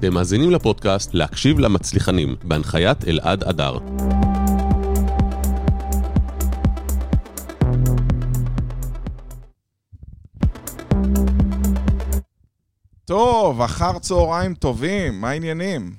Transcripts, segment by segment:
אתם מאזינים לפודקאסט להקשיב למצליחנים, בהנחיית אלעד אדר. טוב, אחר צהריים טובים, מה העניינים?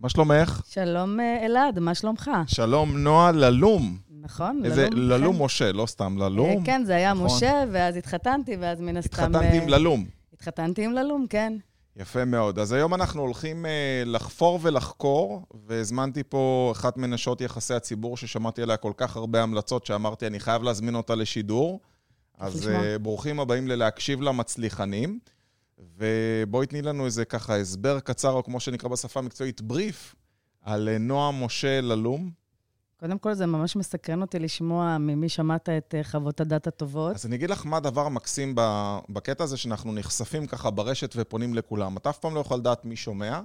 מה שלומך? שלום אה, אלעד, מה שלומך? שלום נועה ללום. נכון, איזה ללום. ללום כן. משה, לא סתם אה, ללום. כן, זה היה נכון. משה, ואז התחתנתי, ואז מן הסתם... התחתנתי אה, עם ללום. התחתנתי עם ללום, כן. יפה מאוד. אז היום אנחנו הולכים אה, לחפור ולחקור, והזמנתי פה אחת מנשות יחסי הציבור ששמעתי עליה כל כך הרבה המלצות, שאמרתי, אני חייב להזמין אותה לשידור. אז לשמוע. אה, ברוכים הבאים ללהקשיב למצליחנים. ובואי תני לנו איזה ככה הסבר קצר, או כמו שנקרא בשפה המקצועית, בריף, על אה, נועה משה ללום. קודם כל, זה ממש מסקרן אותי לשמוע ממי שמעת את אה, חוות הדת הטובות. אז אני אגיד לך מה הדבר המקסים בקטע הזה, שאנחנו נחשפים ככה ברשת ופונים לכולם. אתה אף פעם לא יכול לדעת מי שומע,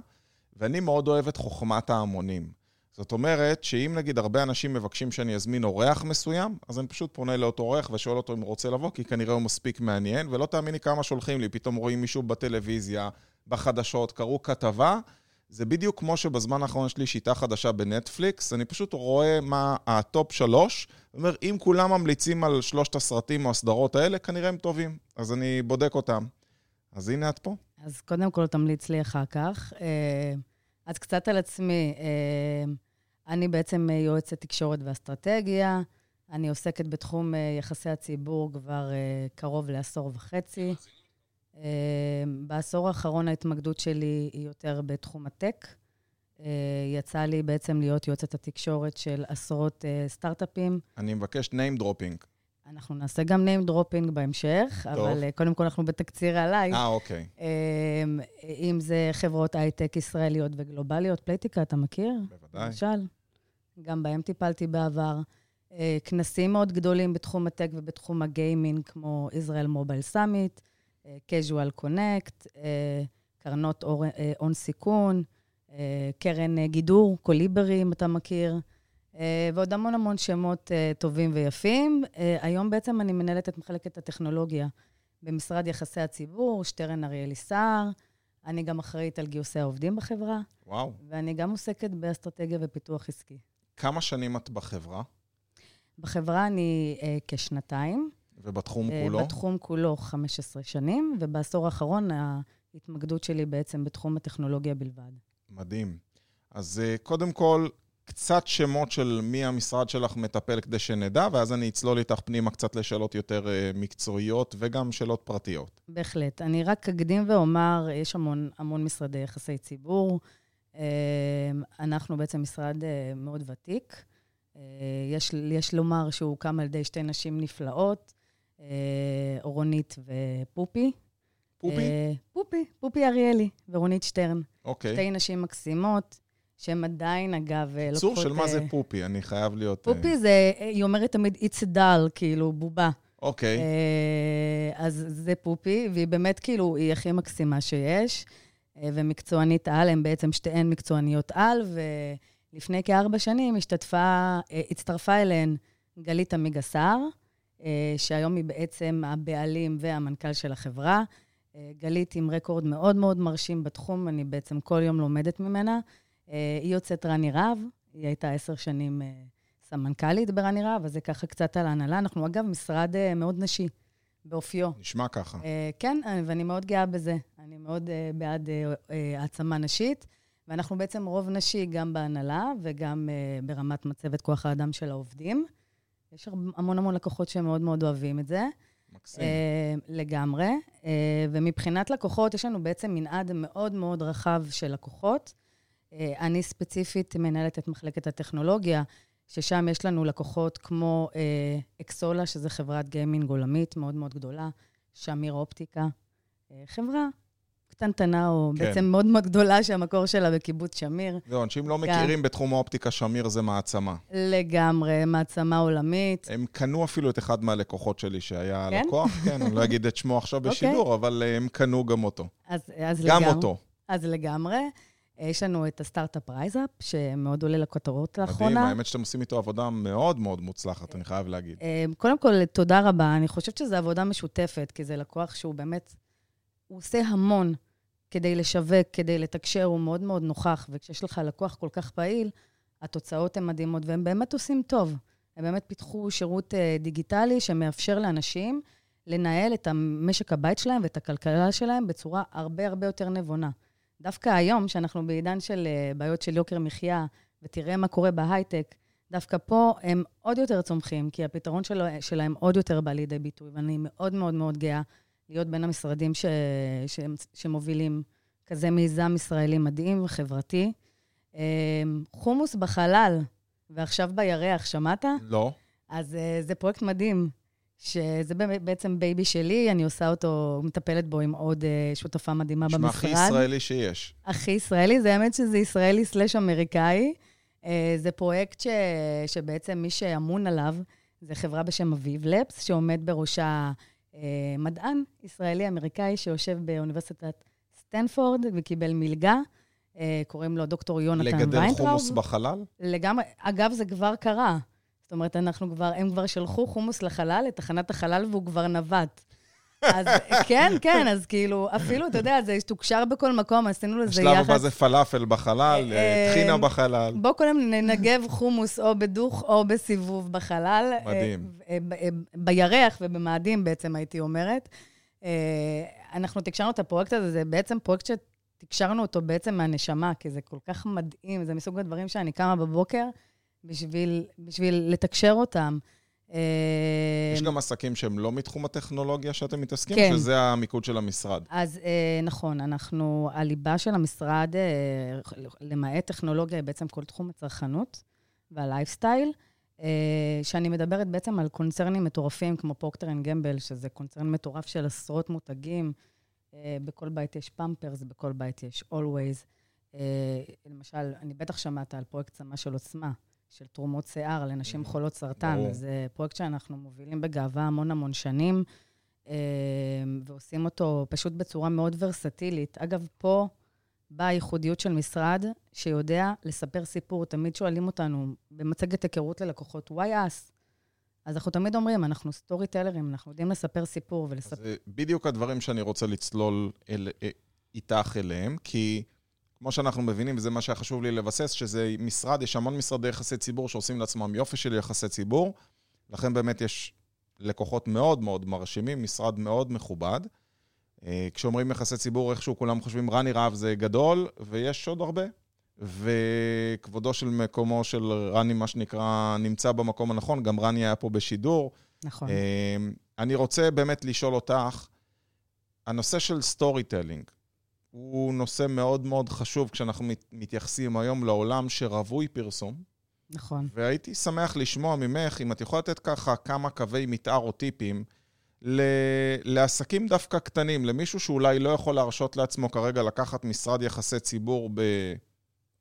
ואני מאוד אוהב את חוכמת ההמונים. זאת אומרת, שאם נגיד הרבה אנשים מבקשים שאני אזמין אורח מסוים, אז אני פשוט פונה לאותו אורח ושואל אותו אם הוא רוצה לבוא, כי כנראה הוא מספיק מעניין, ולא תאמיני כמה שולחים לי, פתאום רואים מישהו בטלוויזיה, בחדשות, קראו כתבה. זה בדיוק כמו שבזמן האחרון יש לי שיטה חדשה בנטפליקס, אני פשוט רואה מה ה top שלוש, אומר, אם כולם ממליצים על שלושת הסרטים או הסדרות האלה, כנראה הם טובים, אז אני בודק אותם. אז הנה את פה. אז קודם כל, תמליץ לי אחר כך. אה, אז קצת על עצמי. אה, אני בעצם אה, יועצת תקשורת ואסטרטגיה. אני עוסקת בתחום אה, יחסי הציבור כבר אה, קרוב לעשור וחצי. אה, בעשור האחרון ההתמקדות שלי היא יותר בתחום הטק. אה, יצא לי בעצם להיות יועצת התקשורת של עשרות אה, סטארט-אפים. אני מבקש name dropping. אנחנו נעשה גם name dropping בהמשך, טוב. אבל אה, קודם כל אנחנו בתקציר עליי. אה, אוקיי. אמ, אם זה חברות הייטק ישראליות וגלובליות, פלייטיקה, אתה מכיר? בוודאי. למשל. גם בהם טיפלתי בעבר. כנסים מאוד גדולים בתחום הטק ובתחום הגיימינג, כמו Israel Mobile Summit, Casual Connect, אה, קרנות אה, הון סיכון, אה, קרן אה, גידור, קוליברי, אם אתה מכיר, אה, ועוד המון המון שמות אה, טובים ויפים. אה, היום בעצם אני מנהלת את מחלקת הטכנולוגיה במשרד יחסי הציבור, שטרן אריאלי סער. אני גם אחראית על גיוסי העובדים בחברה, וואו. ואני גם עוסקת באסטרטגיה ופיתוח עסקי. כמה שנים את בחברה? בחברה אני אה, כשנתיים. ובתחום אה, כולו? בתחום כולו 15 שנים, ובעשור האחרון ההתמקדות שלי בעצם בתחום הטכנולוגיה בלבד. מדהים. אז אה, קודם כל, קצת שמות של מי המשרד שלך מטפל כדי שנדע, ואז אני אצלול איתך פנימה קצת לשאלות יותר אה, מקצועיות וגם שאלות פרטיות. בהחלט. אני רק אקדים ואומר, יש המון, המון משרדי יחסי ציבור. אנחנו בעצם משרד מאוד ותיק. יש, יש לומר שהוא הוקם על ידי שתי נשים נפלאות, רונית ופופי. פופי? אה, פופי, פופי אריאלי ורונית שטרן. אוקיי. שתי נשים מקסימות, שהן עדיין, אגב, אה, לוקחות... של מה אה, זה פופי, אני חייב להיות... אה, פופי זה, היא אומרת תמיד, it's a doll, כאילו, בובה. אוקיי. אה, אז זה פופי, והיא באמת, כאילו, היא הכי מקסימה שיש. אה, ומקצוענית על, הן בעצם שתיהן מקצועניות על, ולפני כארבע שנים השתתפה, אה, הצטרפה אליהן גלית אה, שהיום היא בעצם הבעלים והמנכ"ל של החברה. אה, גלית עם רקורד מאוד מאוד מרשים בתחום, אני בעצם כל יום לומדת ממנה. אה, היא יוצאת רני רהב, היא הייתה עשר שנים אה, סמנכ"לית ברני רהב, אז זה ככה קצת על ההנהלה. אנחנו, אגב, משרד אה, מאוד נשי באופיו. נשמע ככה. אה, כן, אה, ואני מאוד גאה בזה. אני מאוד אה, בעד אה, אה, העצמה נשית, ואנחנו בעצם רוב נשי גם בהנהלה וגם אה, ברמת מצבת כוח האדם של העובדים. יש המון המון לקוחות שמאוד מאוד אוהבים את זה. מקסים. אה, לגמרי. אה, ומבחינת לקוחות, יש לנו בעצם מנעד מאוד מאוד רחב של לקוחות. אה, אני ספציפית מנהלת את מחלקת הטכנולוגיה, ששם יש לנו לקוחות כמו אקסולה, שזו חברת גיימינג עולמית מאוד מאוד גדולה, שמיר אופטיקה, חברה קטנטנה, או כן. בעצם מאוד מאוד גדולה, שהמקור שלה בקיבוץ שמיר. זהו, אנשים לא גם. מכירים בתחום האופטיקה, שמיר זה מעצמה. לגמרי, מעצמה עולמית. הם קנו אפילו את אחד מהלקוחות שלי שהיה כן? לקוח, כן, אני לא אגיד את שמו עכשיו אוקיי. בשידור, אבל אה, הם קנו גם אותו. אז, אז גם לגמרי. אותו. אז לגמרי. יש לנו את הסטארט-אפ רייזאפ, שמאוד עולה לכותרות מדהים, לאחרונה. האמת שאתם עושים איתו עבודה מאוד מאוד מוצלחת, אני חייב להגיד. אה, קודם כל, תודה רבה. אני חושבת שזו עבודה משותפת, כי זה לקוח שהוא באמת, הוא עושה המון כדי לשווק, כדי לתקשר, הוא מאוד מאוד נוכח, וכשיש לך לקוח כל כך פעיל, התוצאות הן מדהימות, והם באמת עושים טוב. הם באמת פיתחו שירות אה, דיגיטלי שמאפשר לאנשים לנהל את המשק הבית שלהם ואת הכלכלה שלהם בצורה הרבה הרבה יותר נבונה. דווקא היום, שאנחנו בעידן של אה, בעיות של יוקר מחיה, ותראה מה קורה בהייטק, דווקא פה הם עוד יותר צומחים, כי הפתרון של, שלהם עוד יותר בא לידי ביטוי, ואני מאוד מאוד מאוד גאה להיות בין המשרדים ש, ש, שמובילים כזה מיזם ישראלי מדהים וחברתי. אה, חומוס בחלל, ועכשיו בירח, שמעת? לא. אז אה, זה פרויקט מדהים, שזה בעצם בייבי שלי, אני עושה אותו, מטפלת בו עם עוד אה, שותפה מדהימה במשרד. נשמע הכי ישראלי שיש. הכי ישראלי, זה האמת שזה ישראלי slash אמריקאי. זה פרויקט ש, שבעצם מי שאמון עליו זה חברה בשם אביב לאבס, שעומד בראשה מדען ישראלי-אמריקאי שיושב באוניברסיטת סטנפורד וקיבל מלגה. אה, קוראים לו דוקטור יונתן ויינטראוב. לגדל חומוס בחלל? לגמרי. אגב, זה כבר קרה. זאת אומרת, אנחנו כבר, הם כבר שלחו חומוס לחלל, לתחנת החלל, והוא כבר נווט. אז כן, כן, אז כאילו, אפילו, אתה יודע, זה תוקשר בכל מקום, עשינו לזה יחד. השלב הבא זה פלאפל בחלל, אה, אה, טחינה בחלל. בואו קודם ננגב חומוס או בדוך או בסיבוב בחלל. מדהים. בירח ובמאדים בעצם, הייתי אומרת. אנחנו תקשרנו את הפרויקט הזה, זה בעצם פרויקט תקשרנו אותו בעצם מהנשמה, כי זה כל כך מדהים, זה מסוג הדברים שאני קמה בבוקר בשביל, בשביל לתקשר אותם. אה, יש גם עסקים שהם לא מתחום הטכנולוגיה שאתם מתעסקים, כן. שזה המיקוד של המשרד. אז אה, נכון, אנחנו, הליבה של המשרד, אה, למעט טכנולוגיה, היא בעצם כל תחום הצרכנות והלייפסטייל, שאני מדברת בעצם על קונצרנים מטורפים כמו פרוקטר אנד גמבל, שזה קונצרן מטורף של עשרות מותגים. אה, בכל בית יש פמפרס, בכל בית יש. אה, למשל, אני בטח שמעת על פרויקט צמה של עוצמה, של תרומות שיער לנשים חולות סרטן. ברור. זה פרויקט שאנחנו מובילים בגאווה המון המון שנים, אה, ועושים אותו פשוט בצורה מאוד ורסטילית. אגב, פה באה הייחודיות של משרד שיודע לספר סיפור. תמיד שואלים אותנו במצגת היכרות ללקוחות, why us? אז אנחנו תמיד אומרים, אנחנו סטורי טלרים, אנחנו יודעים לספר סיפור ולספר... זה בדיוק הדברים שאני רוצה לצלול אל, אה, איתך אליהם, כי כמו שאנחנו מבינים, וזה מה שהיה חשוב לי לבסס, שזה משרד, יש המון משרדי יחסי ציבור שעושים לעצמם יופי של יחסי ציבור, לכן באמת יש לקוחות מאוד מאוד מרשימים, משרד מאוד מכובד. אה, כשאומרים יחסי ציבור, איכשהו כולם חושבים, רני רהב זה גדול, ויש עוד הרבה. וכבודו של מקומו של רני, מה שנקרא, נמצא במקום הנכון. גם רני היה פה בשידור. נכון. אמ, אני רוצה באמת לשאול אותך, הנושא של storytelling הוא נושא מאוד מאוד חשוב כשאנחנו מתייחסים היום לעולם שרווי פרסום. נכון. והייתי שמח לשמוע ממך, אם את יכולה לתת ככה כמה קווי מתאר או טיפים ל... לעסקים דווקא קטנים, למישהו שאולי לא יכול להרשות לעצמו כרגע לקחת משרד יחסי ציבור ב...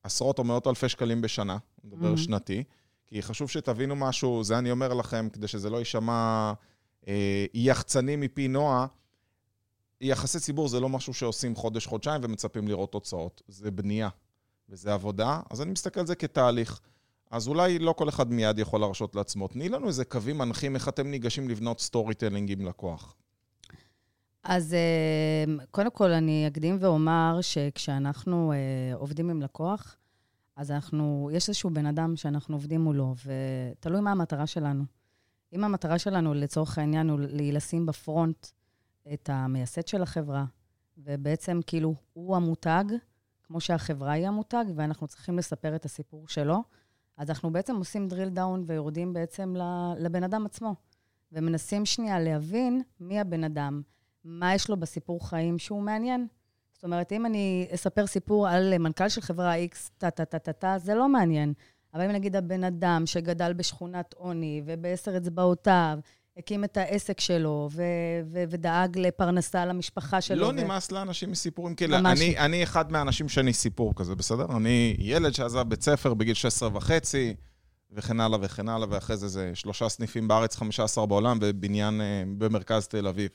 עשרות או מאות אלפי שקלים בשנה, נדבר mm-hmm. שנתי, כי חשוב שתבינו משהו, זה אני אומר לכם, כדי שזה לא יישמע אה, יחצני מפי נועה, יחסי ציבור זה לא משהו שעושים חודש-חודשיים ומצפים לראות תוצאות, זה בנייה וזה עבודה, אז אני מסתכל על זה כתהליך. אז אולי לא כל אחד מיד יכול להרשות לעצמו. תני לנו איזה קווים מנחים, איך אתם ניגשים לבנות storytelling עם לקוח. אז אה, קודם כל, אני אקדים ואומר שכשאנחנו אה, עובדים עם לקוח, אז אנחנו, יש איזשהו בן אדם שאנחנו עובדים מולו, ותלוי מה המטרה שלנו. אם המטרה שלנו, לצורך העניין, הוא לשים בפרונט את המייסד של החברה, ובעצם כאילו הוא המותג, כמו שהחברה היא המותג, ואנחנו צריכים לספר את הסיפור שלו, אז אנחנו בעצם עושים drill down ויורדים בעצם לבן אדם עצמו, ומנסים שנייה להבין מי הבן אדם, מה יש לו בסיפור חיים שהוא מעניין. זאת אומרת, אם אני אספר סיפור על מנכ"ל של חברה X, טה-טה-טה-טה, זה לא מעניין. אבל אם נגיד הבן אדם שגדל בשכונת עוני ובעשר אצבעותיו, הקים את העסק שלו ו- ו- ודאג לפרנסה למשפחה שלו. לא ו... נמאס לאנשים מסיפורים כאלה. אני, אני אחד מהאנשים שאני סיפור כזה, בסדר? אני ילד שעזב בית ספר בגיל 16 וחצי, וכן הלאה וכן הלאה, ואחרי זה זה שלושה סניפים בארץ, 15 בעולם, ובניין אה, במרכז תל אביב.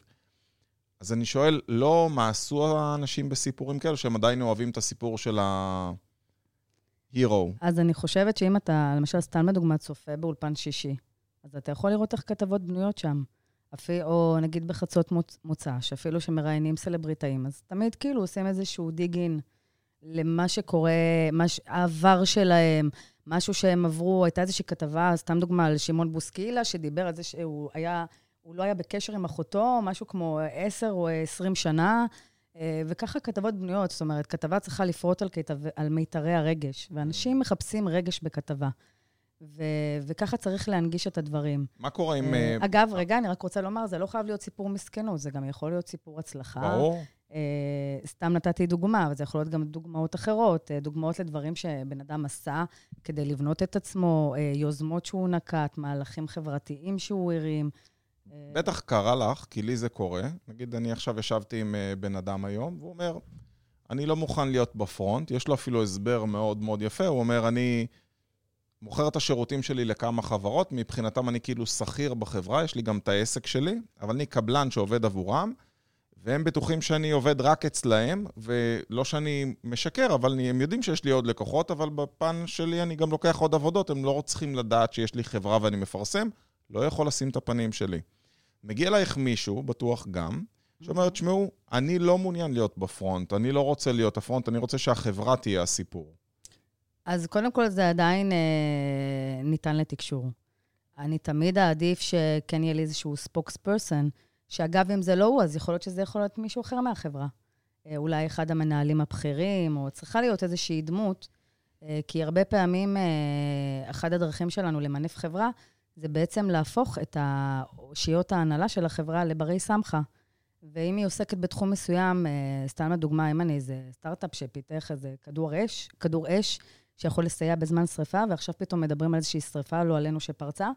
אז אני שואל, לא מה עשו האנשים בסיפורים כאלו, שהם עדיין אוהבים את הסיפור של ה-hero? אז אני חושבת שאם אתה, למשל, סתם לדוגמה, צופה באולפן שישי, אז אתה יכול לראות איך כתבות בנויות שם. אפילו, או נגיד בחצות מוצ, מוצא, שאפילו שמראיינים סלבריטאים, אז תמיד כאילו עושים איזשהו דיגין למה שקורה, מש, העבר שלהם, משהו שהם עברו, הייתה איזושהי כתבה, סתם דוגמה, על שמעון בוסקילה, שדיבר על זה שהוא היה, הוא לא היה בקשר עם אחותו, משהו כמו עשר או עשרים שנה, אה, וככה כתבות בנויות, זאת אומרת, כתבה צריכה לפרוט על, כתב, על מיתרי הרגש, ואנשים מחפשים רגש בכתבה. ו- וככה צריך להנגיש את הדברים. מה קורה עם... אה, אגב, רגע, אני רק רוצה לומר, זה לא חייב להיות סיפור מסכנות, זה גם יכול להיות סיפור הצלחה. ברור. Uh, סתם נתתי דוגמה, אבל זה יכול להיות גם דוגמאות אחרות, uh, דוגמאות לדברים שבן אדם עשה כדי לבנות את עצמו, uh, יוזמות שהוא נקט, מהלכים חברתיים שהוא הרים. בטח קרה לך, כי לי זה קורה. נגיד, אני עכשיו ישבתי עם בן אדם היום, והוא אומר, אני לא מוכן להיות בפרונט, יש לו אפילו הסבר מאוד מאוד יפה, הוא אומר, אני מוכר את השירותים שלי לכמה חברות, מבחינתם אני כאילו שכיר בחברה, יש לי גם את העסק שלי, אבל אני קבלן שעובד עבורם. והם בטוחים שאני עובד רק אצלהם, ולא שאני משקר, אבל אני, הם יודעים שיש לי עוד לקוחות, אבל בפן שלי אני גם לוקח עוד עבודות, הם לא צריכים לדעת שיש לי חברה ואני מפרסם, לא יכול לשים את הפנים שלי. מגיע אלייך מישהו, בטוח גם, שאומר, תשמעו, אני לא מעוניין להיות בפרונט, אני לא רוצה להיות הפרונט, אני רוצה שהחברה תהיה הסיפור. אז קודם כל זה עדיין אה, ניתן לתקשור. אני תמיד אעדיף שכן יהיה לי איזשהו ספוקס פרסון, שאגב, אם זה לא הוא, אז יכול להיות שזה יכול להיות מישהו אחר מהחברה. אה, אולי אחד המנהלים הבכירים, או צריכה להיות איזושהי דמות, אה, כי הרבה פעמים אה, אחת הדרכים שלנו למנף חברה, זה בעצם להפוך את אושיות ההנהלה של החברה לברי סמכה. ואם היא עוסקת בתחום מסוים, סתם לדוגמה, אם אני איזה סטארט-אפ שפיתח איזה כדור אש, כדור אש, שיכול לסייע בזמן שריפה, ועכשיו פתאום מדברים על איזושהי שריפה, לא עלינו שפרצה,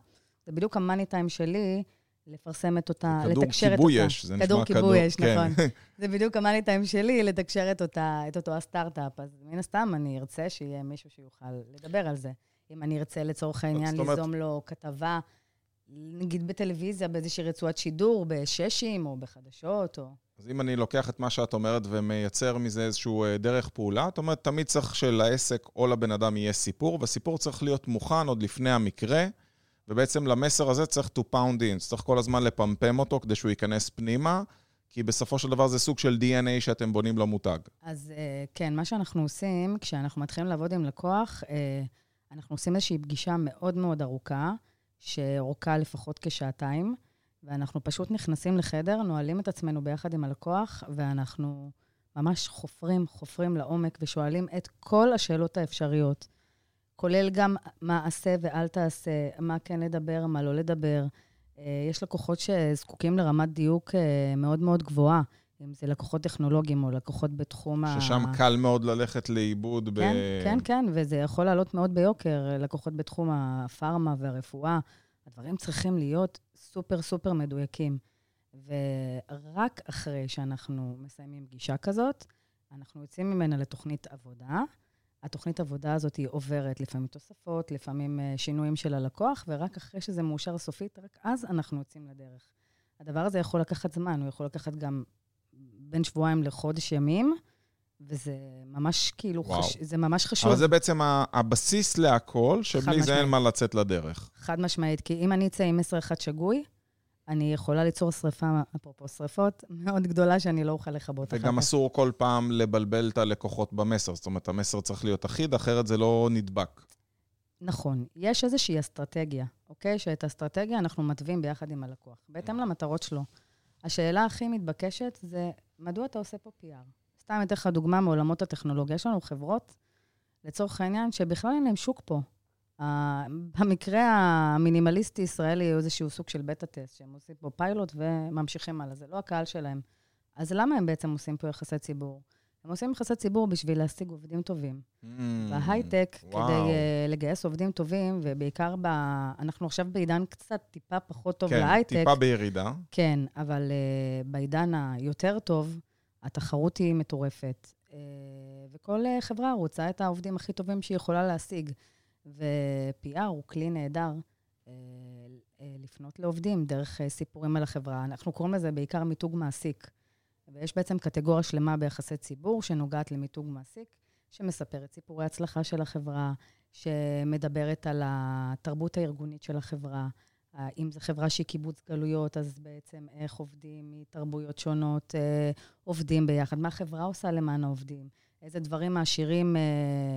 זה בדיוק המאני טיים שלי לפרסם את אותה, לתקשר את אותה. כדור כיבוי אש, זה נשמע כדור. כדור כיבוי אש, כן. נכון. זה בדיוק המאני טיים שלי, לתקשר את, אותה, את אותו הסטארט-אפ. אז מן הסתם אני ארצה שיהיה מישהו שיוכל לדבר על זה. אם אני ארצה לצורך העניין ליזום לו כתבה, נגיד בטלוויזיה, באיזושהי רצועת שידור, בששים או בחדשות, או... אז אם אני לוקח את מה שאת אומרת ומייצר מזה איזשהו אה, דרך פעולה, את אומרת, תמיד צריך שלעסק או לבן אדם יהיה סיפור, והסיפור צריך להיות מוכן עוד לפני המקרה. ובעצם למסר הזה צריך to pound in, צריך כל הזמן לפמפם אותו כדי שהוא ייכנס פנימה, כי בסופו של דבר זה סוג של DNA שאתם בונים לו מותג. אז אה, כן, מה שאנחנו עושים, כשאנחנו מתחילים לעבוד עם לקוח, אה, אנחנו עושים איזושהי פגישה מאוד מאוד ארוכה, שאורכה לפחות כשעתיים, ואנחנו פשוט נכנסים לחדר, נועלים את עצמנו ביחד עם הלקוח, ואנחנו ממש חופרים, חופרים לעומק ושואלים את כל השאלות האפשריות. כולל גם מה עשה ואל תעשה, מה כן לדבר, מה לא לדבר. אה, יש לקוחות שזקוקים לרמת דיוק אה, מאוד מאוד גבוהה, אם זה לקוחות טכנולוגיים או לקוחות בתחום ששם ה... ששם קל מאוד ללכת לאיבוד ב... כן, כן, כן, וזה יכול לעלות מאוד ביוקר, לקוחות בתחום הפארמה והרפואה. הדברים צריכים להיות סופר סופר מדויקים. ורק אחרי שאנחנו מסיימים פגישה כזאת, אנחנו יוצאים ממנה לתוכנית עבודה. התוכנית עבודה הזאת היא עוברת לפעמים תוספות, לפעמים אה, שינויים של הלקוח, ורק אחרי שזה מאושר סופית, רק אז אנחנו יוצאים לדרך. הדבר הזה יכול לקחת זמן, הוא יכול לקחת גם בין שבועיים לחודש ימים, וזה ממש כאילו, חש... זה ממש חשוב. אבל זה בעצם הבסיס להכל, שבלי זה אין מה לצאת לדרך. חד משמעית, כי אם אני אצא עם מסר אחד שגוי, אני יכולה ליצור שריפה, אפרופו שריפות, מאוד גדולה שאני לא אוכל לכבות אחר כך. וגם אסור כל פעם לבלבל את הלקוחות במסר. זאת אומרת, המסר צריך להיות אחיד, אחרת זה לא נדבק. נכון. יש איזושהי אסטרטגיה, אוקיי? שאת האסטרטגיה אנחנו מתווים ביחד עם הלקוח, בהתאם למטרות שלו. השאלה הכי מתבקשת זה, מדוע אתה עושה פה PR? סתם אתן לך דוגמה מעולמות הטכנולוגיה. יש לנו חברות, לצורך העניין, שבכלל אין להם שוק פה. במקרה המינימליסטי-ישראלי הוא איזשהו סוג של בטה-טסט, שהם עושים פה פיילוט וממשיכים הלאה. זה לא הקהל שלהם. אז למה הם בעצם עושים פה יחסי ציבור? הם עושים יחסי ציבור בשביל להשיג עובדים טובים. Mm, בהייטק. כדי uh, לגייס עובדים טובים, ובעיקר ב... אנחנו עכשיו בעידן קצת טיפה פחות טוב כן, להייטק. כן, טיפה בירידה. כן, אבל uh, בעידן היותר טוב, התחרות היא מטורפת. Uh, וכל uh, חברה רוצה את העובדים הכי טובים שהיא יכולה להשיג. ו-PR הוא כלי נהדר אה, אה, לפנות לעובדים דרך אה, סיפורים על החברה. אנחנו קוראים לזה בעיקר מיתוג מעסיק. ויש בעצם קטגוריה שלמה ביחסי ציבור שנוגעת למיתוג מעסיק, שמספרת סיפורי הצלחה של החברה, שמדברת על התרבות הארגונית של החברה, אה, אם זו חברה שהיא קיבוץ גלויות, אז בעצם איך עובדים מתרבויות שונות, אה, עובדים ביחד, מה החברה עושה למען העובדים, איזה דברים מעשירים אה,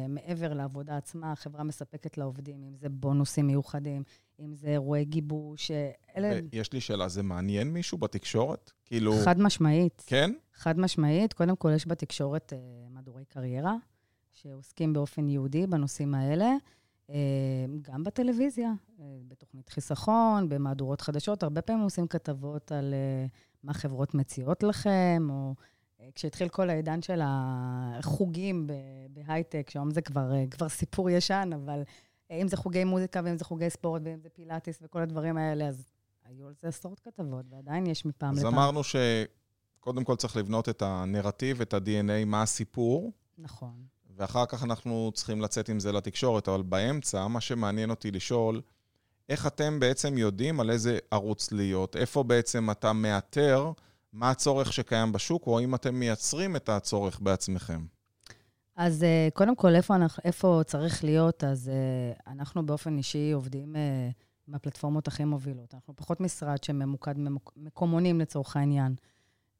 מעבר לעבודה עצמה החברה מספקת לעובדים, אם זה בונוסים מיוחדים, אם זה אירועי גיבוש, אלה... יש לי שאלה, זה מעניין מישהו בתקשורת? כאילו... חד משמעית. כן? חד משמעית. קודם כל, יש בתקשורת מהדורי קריירה, שעוסקים באופן ייעודי בנושאים האלה. גם בטלוויזיה, בתוכנית חיסכון, במהדורות חדשות, הרבה פעמים עושים כתבות על מה חברות מציעות לכם, או כשהתחיל כל העידן של החוגים בהייטק, שהיום זה כבר, כבר סיפור ישן, אבל אם זה חוגי מוזיקה, ואם זה חוגי ספורט, ואם זה פילאטיס וכל הדברים האלה, אז היו על זה עשרות כתבות, ועדיין יש מפעם אז לפעם. אז אמרנו שקודם כל צריך לבנות את הנרטיב, את ה-DNA, מה הסיפור. נכון. ואחר כך אנחנו צריכים לצאת עם זה לתקשורת, אבל באמצע, מה שמעניין אותי לשאול, איך אתם בעצם יודעים על איזה ערוץ להיות? איפה בעצם אתה מאתר מה הצורך שקיים בשוק, או האם אתם מייצרים את הצורך בעצמכם? אז אה, קודם כל, איפה, אנחנו, איפה צריך להיות? אז אה, אנחנו באופן אישי עובדים אה, עם הפלטפורמות הכי מובילות. אנחנו פחות משרד שממוקד מקומונים לצורך העניין.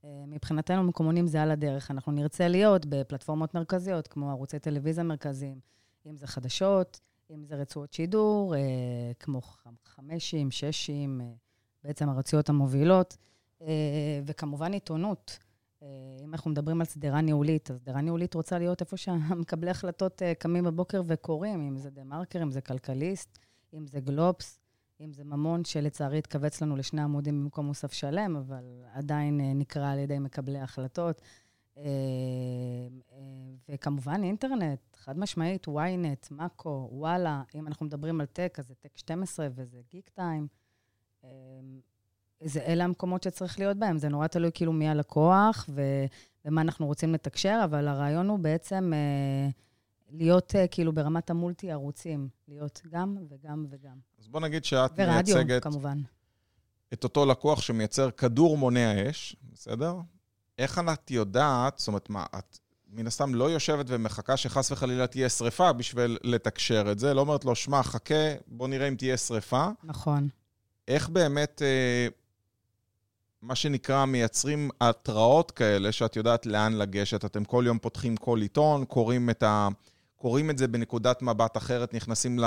מבחינתנו מקומונים זה על הדרך. אנחנו נרצה להיות בפלטפורמות מרכזיות, כמו ערוצי טלוויזיה מרכזיים, אם זה חדשות, אם זה רצועות שידור, כמו חמשים, ששים, בעצם הרצועות המובילות, וכמובן עיתונות. אם אנחנו מדברים על שדרה ניהולית, אז שדרה ניהולית רוצה להיות איפה שהמקבלי החלטות קמים בבוקר וקוראים, אם זה דה-מרקר, אם זה כלכליסט, אם זה גלובס. אם זה ממון שלצערי התכווץ לנו לשני עמודים במקום מוסף שלם, אבל עדיין אה, נקרא על ידי מקבלי ההחלטות. אה, אה, וכמובן אינטרנט, חד משמעית, ynet, מאקו, וואלה, אם אנחנו מדברים על טק, אז זה טק 12 וזה גיק טיים. זה, אלה המקומות שצריך להיות בהם. זה נורא תלוי כאילו מי הלקוח ומה אנחנו רוצים לתקשר, אבל הרעיון הוא בעצם... להיות uh, כאילו ברמת המולטי-ערוצים, להיות גם וגם וגם. אז בוא נגיד שאת ורדיו, מייצגת... ורדיו, כמובן. את אותו לקוח שמייצר כדור מונע אש, בסדר? איך את יודעת, זאת אומרת, מה, את מן הסתם לא יושבת ומחכה שחס וחלילה תהיה שריפה בשביל לתקשר את זה, לא אומרת לו, שמע, חכה, בוא נראה אם תהיה שריפה. נכון. איך באמת, אה, מה שנקרא, מייצרים התראות כאלה, שאת יודעת לאן לגשת? אתם כל יום פותחים כל עיתון, קוראים את ה... קוראים את זה בנקודת מבט אחרת, נכנסים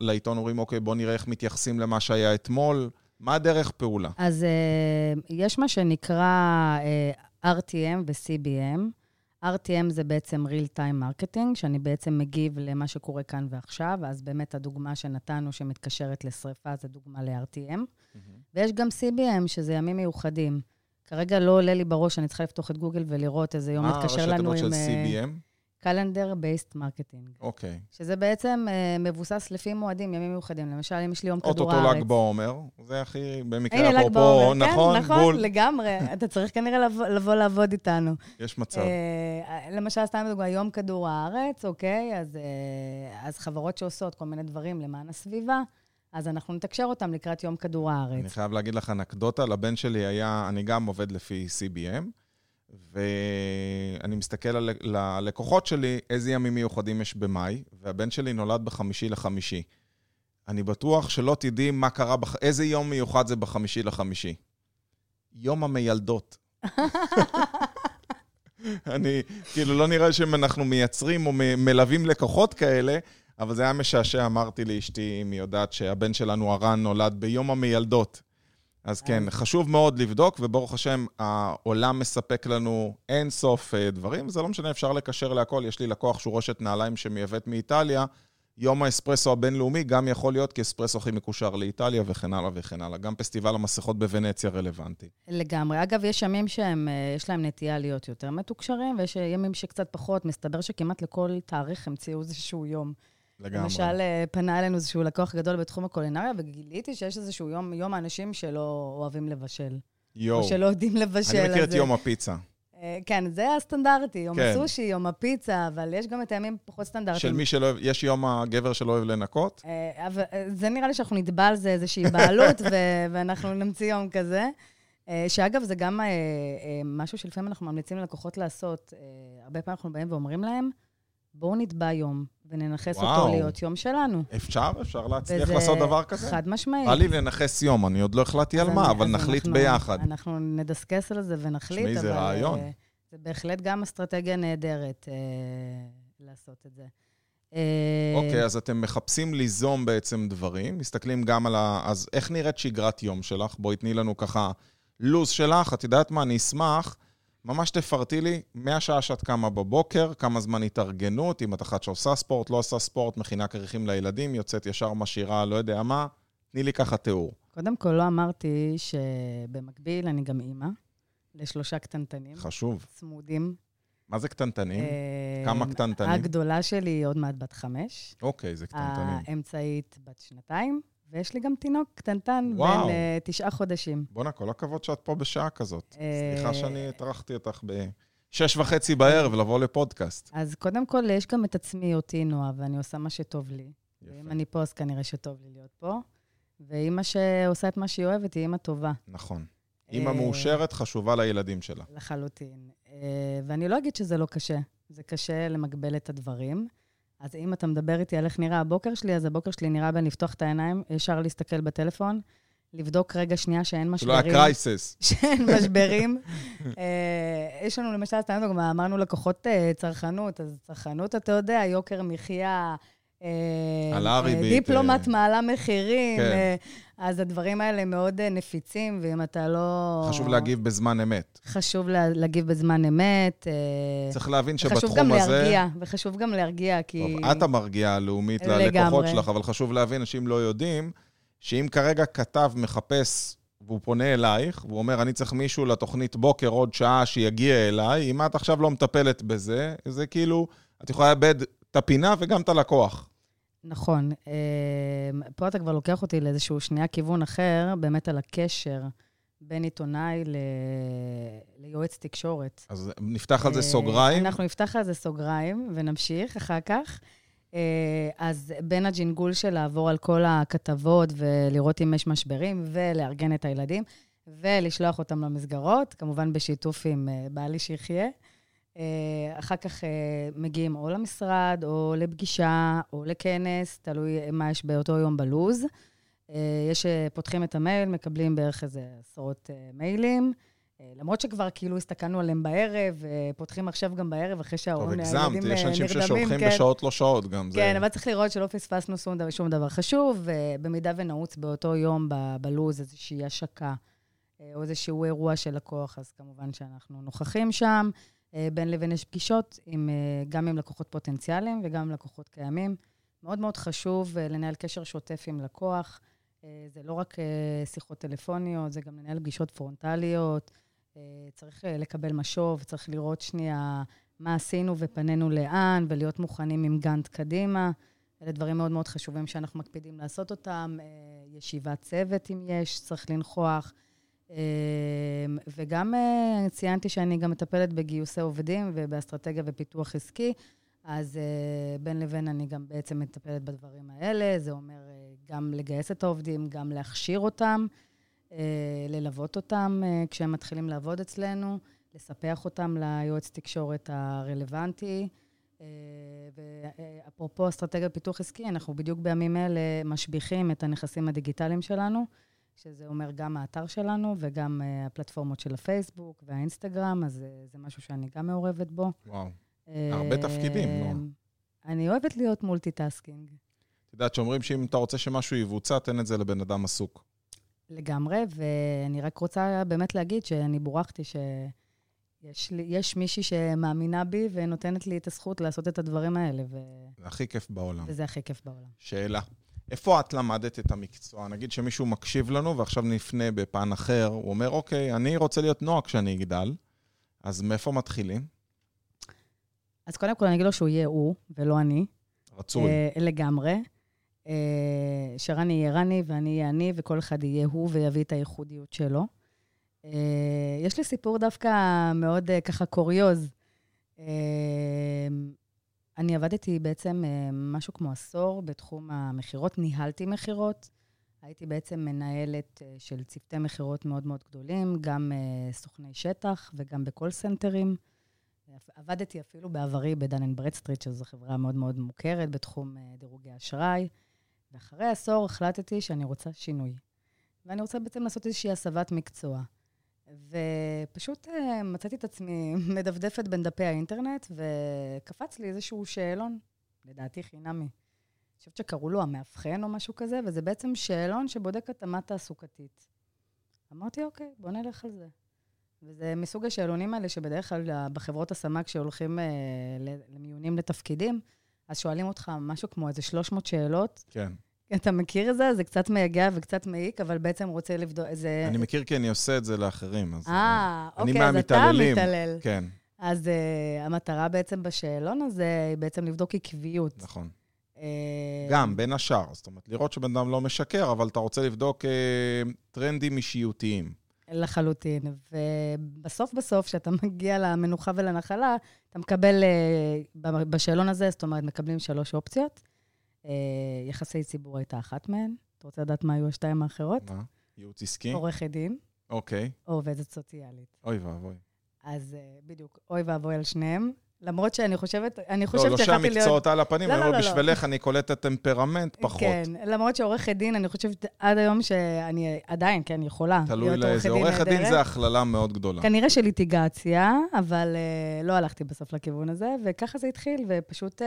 לעיתון, אומרים, אוקיי, בואו נראה איך מתייחסים למה שהיה אתמול. מה הדרך פעולה? אז uh, יש מה שנקרא uh, RTM ו-CBM. RTM זה בעצם real time marketing, שאני בעצם מגיב למה שקורה כאן ועכשיו, אז באמת הדוגמה שנתנו שמתקשרת לשריפה זה דוגמה ל-RTM. Mm-hmm. ויש גם CBM, שזה ימים מיוחדים. כרגע לא עולה לי בראש, אני צריכה לפתוח את גוגל ולראות איזה יום מתקשר לנו עם... מה הראשי תיבות של CBM? Calendar Based Marketing. אוקיי. שזה בעצם uh, מבוסס לפי מועדים, ימים מיוחדים. למשל, אם יש לי יום כדור הארץ. אוטוטו ל"ג בעומר, זה הכי, במקרה אפרופו, כן, נכון, נכון, בול. לגמרי. אתה צריך כנראה לבוא, לבוא לעבוד איתנו. יש מצב. Uh, למשל, סתם דוגמא, יום כדור הארץ, אוקיי? אז, uh, אז חברות שעושות כל מיני דברים למען הסביבה, אז אנחנו נתקשר אותם לקראת יום כדור הארץ. אני חייב להגיד לך אנקדוטה, לבן שלי היה, אני גם עובד לפי CBM. ואני מסתכל על הלקוחות שלי, איזה ימים מיוחדים יש במאי, והבן שלי נולד בחמישי לחמישי. אני בטוח שלא תדעי מה קרה, בח... איזה יום מיוחד זה בחמישי לחמישי. יום המיילדות. אני, כאילו, לא נראה שאנחנו מייצרים או מלווים לקוחות כאלה, אבל זה היה משעשע, אמרתי לאשתי, אם היא יודעת שהבן שלנו, הרן, נולד ביום המיילדות. אז כן, חשוב מאוד לבדוק, וברוך השם, העולם מספק לנו אין סוף אה, דברים, וזה לא משנה, אפשר לקשר להכל. יש לי לקוח שהוא רשת נעליים שמייבאת מאיטליה, יום האספרסו הבינלאומי גם יכול להיות כי אספרסו הכי מקושר לאיטליה וכן הלאה וכן הלאה. גם פסטיבל המסכות בוונציה רלוונטי. לגמרי. אגב, יש ימים שהם, אה, יש להם נטייה להיות יותר מתוקשרים, ויש ימים שקצת פחות. מסתבר שכמעט לכל תאריך המציאו איזשהו יום. לגמרי. למשל, אה, פנה אלינו איזשהו לקוח גדול בתחום הקולינריה, וגיליתי שיש איזשהו יום, יום האנשים שלא אוהבים לבשל. יואו. או שלא יודעים לבשל. אני מכיר את יום הפיצה. אה, כן, זה הסטנדרטי, יום כן. הסושי, יום הפיצה, אבל יש גם את הימים פחות סטנדרטיים. של מי שלא אוהב, יש יום הגבר שלא אוהב לנקות? אה, אבל זה נראה לי שאנחנו נתבע על זה איזושהי בעלות, ו- ואנחנו נמציא יום כזה. שאגב, זה גם משהו שלפעמים אנחנו ממליצים ללקוחות לעשות. הרבה פעמים אנחנו באים ואומרים להם, בואו נתבע יום, וננכס וואו. אותו להיות יום שלנו. אפשר? אפשר להצליח וזה לעשות דבר כזה? חד משמעית. בא לי לנכס יום, אני עוד לא החלטתי על מה, אבל נחליט אנחנו- ביחד. אנחנו נדסקס על זה ונחליט, תשמעי, זה רעיון. אה, זה בהחלט גם אסטרטגיה נהדרת אה, לעשות את זה. אה, אוקיי, אז אתם מחפשים ליזום בעצם דברים, מסתכלים גם על ה... אז איך נראית שגרת יום שלך? בואי תני לנו ככה לו"ז שלך. את יודעת מה, אני אשמח, ממש תפרטי לי, מהשעה שאת קמה בבוקר, כמה זמן התארגנות, אם את אחת שעושה ספורט, לא עושה ספורט, מכינה כריכים לילדים, יוצאת ישר משאירה, לא יודע מה. תני לי ככה תיאור. קודם כל, לא אמרתי שבמקביל אני גם אימא לשלושה קטנטנים, חשוב. צמודים. מה זה קטנטנים? אה, כמה קטנטנים? הגדולה שלי היא עוד מעט בת חמש, אוקיי, זה קטנטנים. האמצעית בת שנתיים, ויש לי גם תינוק קטנטן וואו. בן אה, תשעה חודשים. בואנה, כל הכבוד שאת פה בשעה כזאת. אה, סליחה שאני הטרחתי אותך בשש וחצי בערב לבוא לפודקאסט. אז קודם כל, יש גם את עצמי, אותי, נועה, ואני עושה מה שטוב לי. יפה. ואם אני פה, אז כנראה שטוב לי להיות פה. ואימא שעושה את מה שהיא אוהבת, היא אימא טובה. נכון. אימא אה, מאושרת חשובה לילדים שלה. לחלוטין. ואני לא אגיד שזה לא קשה. זה קשה למגבל את הדברים. אז אם אתה מדבר איתי על איך נראה הבוקר שלי, אז הבוקר שלי נראה בין לפתוח את העיניים, ישר להסתכל בטלפון, לבדוק רגע שנייה שאין שלא היה משברים. קרייסס. שאין משברים. אה, יש לנו למשל, סתם דוגמה, אמרנו לקוחות אה, צרכנות, אז צרכנות, אתה יודע, יוקר מחיה, אה, עלה הריבית, אה, דיפלומט אה, מעלה מחירים, כן. אז הדברים האלה מאוד נפיצים, ואם אתה לא... חשוב להגיב בזמן אמת. חשוב לה- להגיב בזמן אמת. צריך להבין וחשוב גם שבתחום הזה... להרגיע, וחשוב גם להרגיע, כי... טוב, את המרגיעה הלאומית ללקוחות לגמרי. שלך, אבל חשוב להבין, אנשים לא יודעים, שאם כרגע כתב מחפש, והוא פונה אלייך, והוא אומר, אני צריך מישהו לתוכנית בוקר עוד שעה שיגיע אליי, אם את עכשיו לא מטפלת בזה, זה כאילו, את יכולה לאבד את הפינה וגם את הלקוח. נכון. אה, פה אתה כבר לוקח אותי לאיזשהו שנייה כיוון אחר, באמת על הקשר בין עיתונאי ל... ליועץ תקשורת. אז נפתח על זה אה, סוגריים. אנחנו נפתח על זה סוגריים ונמשיך אחר כך. אה, אז בין הג'ינגול של לעבור על כל הכתבות ולראות אם יש משברים, ולארגן את הילדים, ולשלוח אותם למסגרות, כמובן בשיתוף עם אה, בעלי שיחיה. אה, אחר כך אה, מגיעים או למשרד, או לפגישה, או לכנס, תלוי מה יש באותו יום בלוז. אה, יש שפותחים את המייל, מקבלים בערך איזה עשרות מיילים. למרות שכבר כאילו הסתכלנו עליהם בערב, פותחים עכשיו גם בערב, אחרי טוב, שההורים, הגזמת, הילדים יש אה, אנשים נרדמים, ששולחים כן. בשעות לא שעות גם. זה- כן, אבל צריך לראות שלא פספסנו שום דבר, שום דבר חשוב, ובמידה ונעוץ באותו יום ב- בלוז איזושהי השקה או איזשהו אירוע של לקוח, אז כמובן שאנחנו נוכחים שם. אה, בין לבין יש פגישות עם, אה, גם עם לקוחות פוטנציאליים וגם עם לקוחות קיימים. מאוד מאוד חשוב אה, לנהל קשר שוטף עם לקוח. זה לא רק שיחות טלפוניות, זה גם לנהל פגישות פרונטליות. צריך לקבל משוב, צריך לראות שנייה מה עשינו ופנינו לאן, ולהיות מוכנים עם גאנט קדימה. אלה דברים מאוד מאוד חשובים שאנחנו מקפידים לעשות אותם. ישיבת צוות, אם יש, צריך לנכוח. אה, וגם אה, ציינתי שאני גם מטפלת בגיוסי עובדים ובאסטרטגיה ופיתוח עסקי, אז אה, בין לבין אני גם בעצם מטפלת בדברים האלה. זה אומר אה, גם לגייס את העובדים, גם להכשיר אותם, ללוות אותם כשהם מתחילים לעבוד אצלנו, לספח אותם ליועץ תקשורת הרלוונטי. ואפרופו אסטרטגיה פיתוח עסקי, אנחנו בדיוק בימים אלה משביחים את הנכסים הדיגיטליים שלנו, שזה אומר גם האתר שלנו וגם אה, הפלטפורמות של הפייסבוק והאינסטגרם, אז אה, זה משהו שאני גם מעורבת בו. וואו. הרבה תפקידים, נועה. אני אוהבת להיות multitasking, את יודעת שאומרים שאם אתה רוצה שמשהו יבוצע, תן את זה לבן אדם עסוק. לגמרי, ואני רק רוצה באמת להגיד שאני בורכתי שיש לי, יש מישהי שמאמינה בי ונותנת לי את הזכות לעשות את הדברים האלה, ו... זה הכי כיף בעולם. וזה הכי כיף בעולם. שאלה. איפה את למדת את המקצוע? נגיד שמישהו מקשיב לנו ועכשיו נפנה בפן אחר, הוא אומר, אוקיי, אני רוצה להיות נועה כשאני אגדל, אז מאיפה מתחילים? אז קודם כל, אני אגיד לו שהוא יהיה הוא, ולא אני. רצוי. אה, לגמרי. אה, שרני יהיה רני ואני אהיה אני, וכל אחד יהיה הוא ויביא את הייחודיות שלו. אה, יש לי סיפור דווקא מאוד אה, ככה קוריוז. אה, אני עבדתי בעצם אה, משהו כמו עשור בתחום המכירות, ניהלתי מכירות. הייתי בעצם מנהלת אה, של צוותי מכירות מאוד מאוד גדולים, גם אה, סוכני שטח וגם בקול סנטרים. עבדתי אפילו בעברי בדן אנד ברדסטריט, שזו חברה מאוד מאוד מוכרת בתחום דירוגי אשראי, ואחרי עשור החלטתי שאני רוצה שינוי. ואני רוצה בעצם לעשות איזושהי הסבת מקצוע. ופשוט אה, מצאתי את עצמי מדפדפת בין דפי האינטרנט, וקפץ לי איזשהו שאלון, לדעתי חינמי. אני חושבת שקראו לו המאבחן או משהו כזה, וזה בעצם שאלון שבודק התאמה תעסוקתית. אמרתי, אוקיי, בוא נלך על זה. וזה מסוג השאלונים האלה שבדרך כלל בחברות השמה, כשהולכים אה, למיונים לתפקידים, אז שואלים אותך משהו כמו איזה 300 שאלות. כן. אתה מכיר את זה? זה קצת מייגע וקצת מעיק, אבל בעצם רוצה לבדוק איזה... אני מכיר כי אני עושה את זה לאחרים. אז, אה, אוקיי, אז אתה מתעלל. כן. אז uh, המטרה בעצם בשאלון הזה היא בעצם לבדוק עקביות. נכון. Uh, גם, בין השאר. זאת אומרת, לראות שבן אדם לא משקר, אבל אתה רוצה לבדוק uh, טרנדים אישיותיים. לחלוטין. ובסוף בסוף, כשאתה מגיע למנוחה ולנחלה, אתה מקבל, uh, בשאלון הזה, זאת אומרת, מקבלים שלוש אופציות. Uh, יחסי ציבור הייתה אחת מהן. אתה רוצה לדעת מה היו השתיים האחרות? מה? ייעוץ עסקי? עורכת דין. אוקיי. או עובדת סוציאלית. אוי ואבוי. אז uh, בדיוק, אוי ואבוי על שניהם. למרות שאני חושבת, אני חושבת לא, לא שהמקצועות להיות... על הפנים, לא, לא, לא, בשבילך. אני קולטת טמפרמנט פחות. כן, למרות שעורכת דין, אני חושבת עד היום שאני עדיין, כן, יכולה להיות עורכת דין. תלוי לאיזה. עורכת דין זה הכללה מאוד גדולה. כנראה של ליטיגציה, אבל לא הלכתי בסוף לכיוון הזה, וככה זה התחיל, ופשוט uh,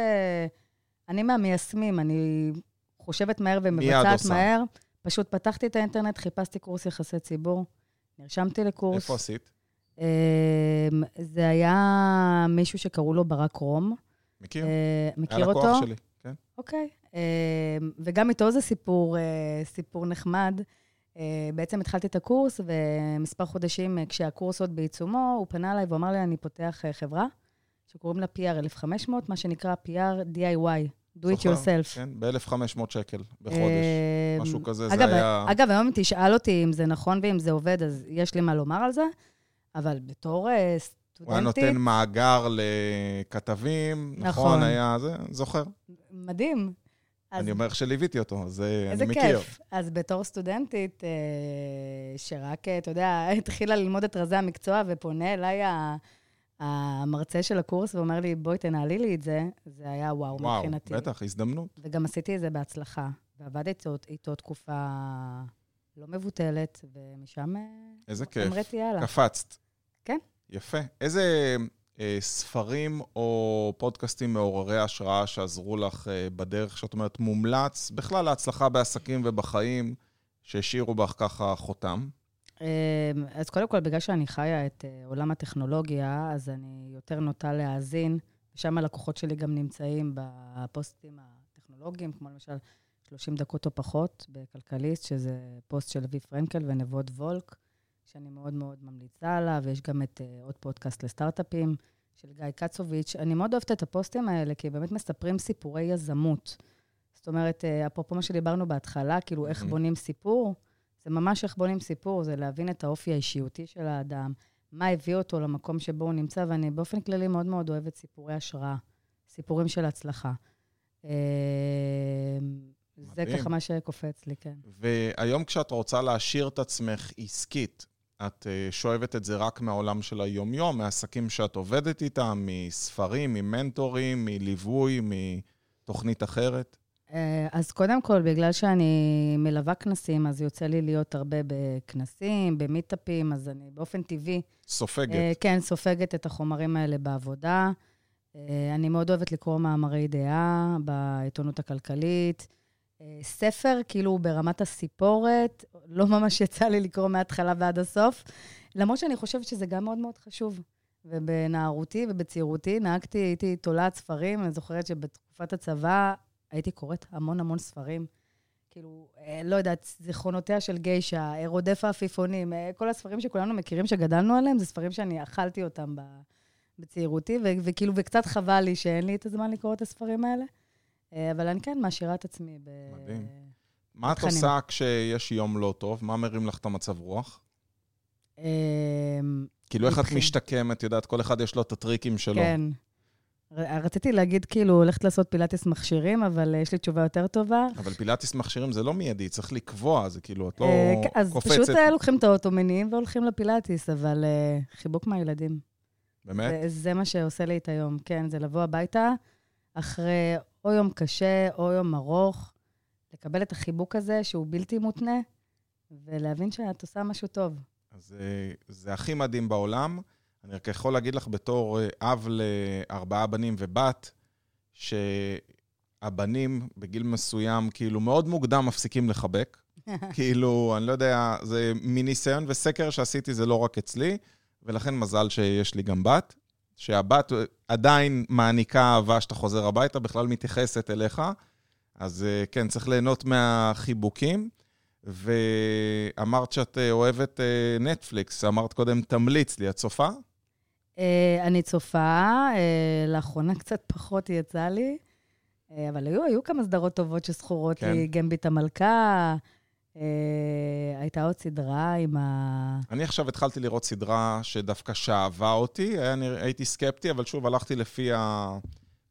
אני מהמיישמים, אני חושבת מהר ומבצעת מהר. פשוט פתחתי את האינטרנט, חיפשתי קורס יחסי ציבור, נרשמתי לקורס. איפה עשית? אמ, זה היה מישהו שקראו לו ברק רום. מכיר. אה, מכיר אותו? היה לקוח שלי, כן. אוקיי. אמ, וגם איתו זה סיפור, אה, סיפור נחמד. אה, בעצם התחלתי את הקורס, ומספר חודשים כשהקורס עוד בעיצומו, הוא פנה אליי ואמר לי, אני פותח חברה, שקוראים לה PR 1500, מה שנקרא PR DIY, do it yourself. כן, ב-1,500 שקל בחודש, משהו כזה, אגב, זה היה... אגב, היום אם תשאל אותי אם זה נכון ואם זה עובד, אז יש לי מה לומר על זה. אבל בתור סטודנטית... אה, הוא היה נותן מאגר לכתבים, נכון, נכון היה זה, זוכר. מדהים. אז... אני אומר שליוויתי אותו, אז אה, אני מכיר. איזה כיף. אז בתור סטודנטית, אה, שרק, אתה יודע, התחילה ללמוד את רזי המקצוע ופונה אליי המרצה של הקורס ואומר לי, בואי תנהלי לי את זה, זה היה וואו, וואו מבחינתי. וואו, בטח, הזדמנות. וגם עשיתי את זה בהצלחה. ועבדתי איתו, איתו תקופה לא מבוטלת, ומשם... איזה כיף. אמרתי, יאללה. קפצת. כן. יפה. איזה אה, ספרים או פודקאסטים מעוררי השראה שעזרו לך אה, בדרך, שאת אומרת, מומלץ, בכלל להצלחה בעסקים ובחיים, שהשאירו בך ככה חותם? אה, אז קודם כל, בגלל שאני חיה את אה, עולם הטכנולוגיה, אז אני יותר נוטה להאזין, ושם הלקוחות שלי גם נמצאים בפוסטים הטכנולוגיים, כמו למשל 30 דקות או פחות בכלכליסט, שזה פוסט של אבי פרנקל ונבות וולק. שאני מאוד מאוד ממליצה עליו, ויש גם את uh, עוד פודקאסט לסטארט-אפים של גיא קצוביץ'. אני מאוד אוהבת את הפוסטים האלה, כי באמת מספרים סיפורי יזמות. זאת אומרת, uh, אפרופו מה שדיברנו בהתחלה, כאילו, איך בונים סיפור, זה ממש איך בונים סיפור, זה להבין את האופי האישיותי של האדם, מה הביא אותו למקום שבו הוא נמצא, ואני באופן כללי מאוד מאוד אוהבת סיפורי השראה, סיפורים של הצלחה. Uh, זה ככה מה שקופץ לי, כן. והיום כשאת רוצה להשאיר את עצמך עסקית, את אה, שואבת את זה רק מהעולם של היומיום, מעסקים שאת עובדת איתם, מספרים, ממנטורים, מליווי, מתוכנית אחרת? אה, אז קודם כל, בגלל שאני מלווה כנסים, אז יוצא לי להיות הרבה בכנסים, במיטאפים, אז אני באופן טבעי... סופגת. אה, כן, סופגת את החומרים האלה בעבודה. אני מאוד אוהבת לקרוא מאמרי דעה בעיתונות הכלכלית. אה, ספר, כאילו ברמת הסיפורת, לא ממש יצא לי לקרוא מההתחלה ועד הסוף, למרות שאני חושבת שזה גם מאוד מאוד חשוב. ובנערותי ובצעירותי נהגתי, הייתי תולעת ספרים, אני זוכרת שבתקופת הצבא הייתי קוראת המון המון ספרים. כאילו, אה, לא יודעת, זיכרונותיה של גיישה, רודף העפיפונים, אה, כל הספרים שכולנו מכירים, שגדלנו עליהם, זה ספרים שאני אכלתי אותם בצעירותי, וכאילו, וקצת חבל לי שאין לי את הזמן לקרוא את הספרים האלה. אה, אבל אני כן מעשירה את עצמי ב... מדהים. מה את עושה כשיש יום לא טוב? מה מרים לך את המצב רוח? אמ, כאילו, איך את משתקמת? יודעת, כל אחד יש לו את הטריקים שלו. כן. רציתי להגיד, כאילו, הולכת לעשות פילאטיס מכשירים, אבל יש לי תשובה יותר טובה. אבל פילאטיס מכשירים זה לא מיידי, צריך לקבוע, זה כאילו, את לא אה, כן, קופצת. אז פשוט אה, לוקחים את האוטו, מניעים והולכים לפילאטיס, אבל חיבוק מהילדים. באמת? זה, זה מה שעושה לי את היום, כן, זה לבוא הביתה אחרי או יום קשה או יום ארוך, לקבל את החיבוק הזה שהוא בלתי מותנה, ולהבין שאת עושה משהו טוב. אז אה, זה הכי מדהים בעולם. אני רק יכול להגיד לך בתור אה, אב לארבעה בנים ובת, שהבנים בגיל מסוים, כאילו מאוד מוקדם מפסיקים לחבק. כאילו, אני לא יודע, זה מניסיון וסקר שעשיתי, זה לא רק אצלי, ולכן מזל שיש לי גם בת, שהבת עדיין מעניקה אהבה שאתה חוזר הביתה, בכלל מתייחסת אליך. אז אה, כן, צריך ליהנות מהחיבוקים. ואמרת שאת אה, אוהבת נטפליקס, אמרת קודם, תמליץ לי, את צופה? אני צופה, לאחרונה קצת פחות יצא לי, אבל היו, היו כמה סדרות טובות שזכורות כן. לי, גמביט המלכה, אה, הייתה עוד סדרה עם ה... אני עכשיו התחלתי לראות סדרה שדווקא שאהבה אותי, אני, הייתי סקפטי, אבל שוב, הלכתי לפי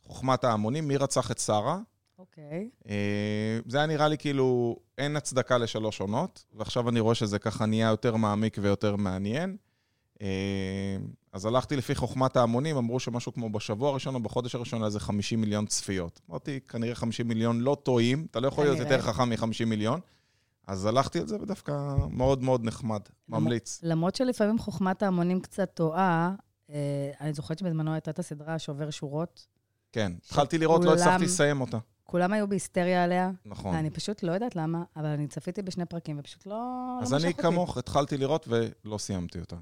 חוכמת ההמונים, מי רצח את שרה. אוקיי. אה, זה היה נראה לי כאילו, אין הצדקה לשלוש עונות, ועכשיו אני רואה שזה ככה נהיה יותר מעמיק ויותר מעניין. אז הלכתי לפי חוכמת ההמונים, אמרו שמשהו כמו בשבוע הראשון או בחודש הראשון היה איזה 50 מיליון צפיות. אמרתי, כנראה 50 מיליון לא טועים, אתה לא יכול להיות יותר חכם מ-50 מיליון. אז הלכתי על זה, ודווקא מאוד מאוד נחמד, ממליץ. למרות שלפעמים חוכמת ההמונים קצת טועה, אה, אני זוכרת שבזמנו הייתה את הסדרה שובר שורות. כן, התחלתי לראות, לא הצלחתי לסיים אותה. כולם היו בהיסטריה עליה. נכון. אני פשוט לא יודעת למה, אבל אני צפיתי בשני פרקים ופשוט לא... לא אז אני כמוך, התחלתי לראות ולא סיימתי אותה.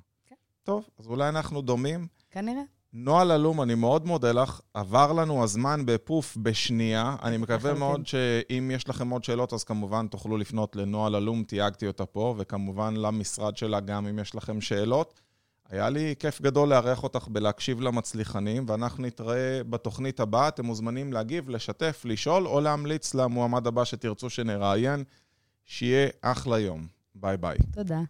טוב, אז אולי אנחנו דומים. כנראה. נועה ללום, אני מאוד מודה לך. עבר לנו הזמן בפוף בשנייה. אני מקווה מאוד שאם יש לכם עוד שאלות, אז כמובן תוכלו לפנות לנועה ללום, תייגתי אותה פה, וכמובן למשרד שלה גם אם יש לכם שאלות. היה לי כיף גדול לארח אותך בלהקשיב למצליחנים, ואנחנו נתראה בתוכנית הבאה. אתם מוזמנים להגיב, לשתף, לשאול, או להמליץ למועמד הבא שתרצו שנראיין. שיהיה אחלה יום. ביי ביי. תודה.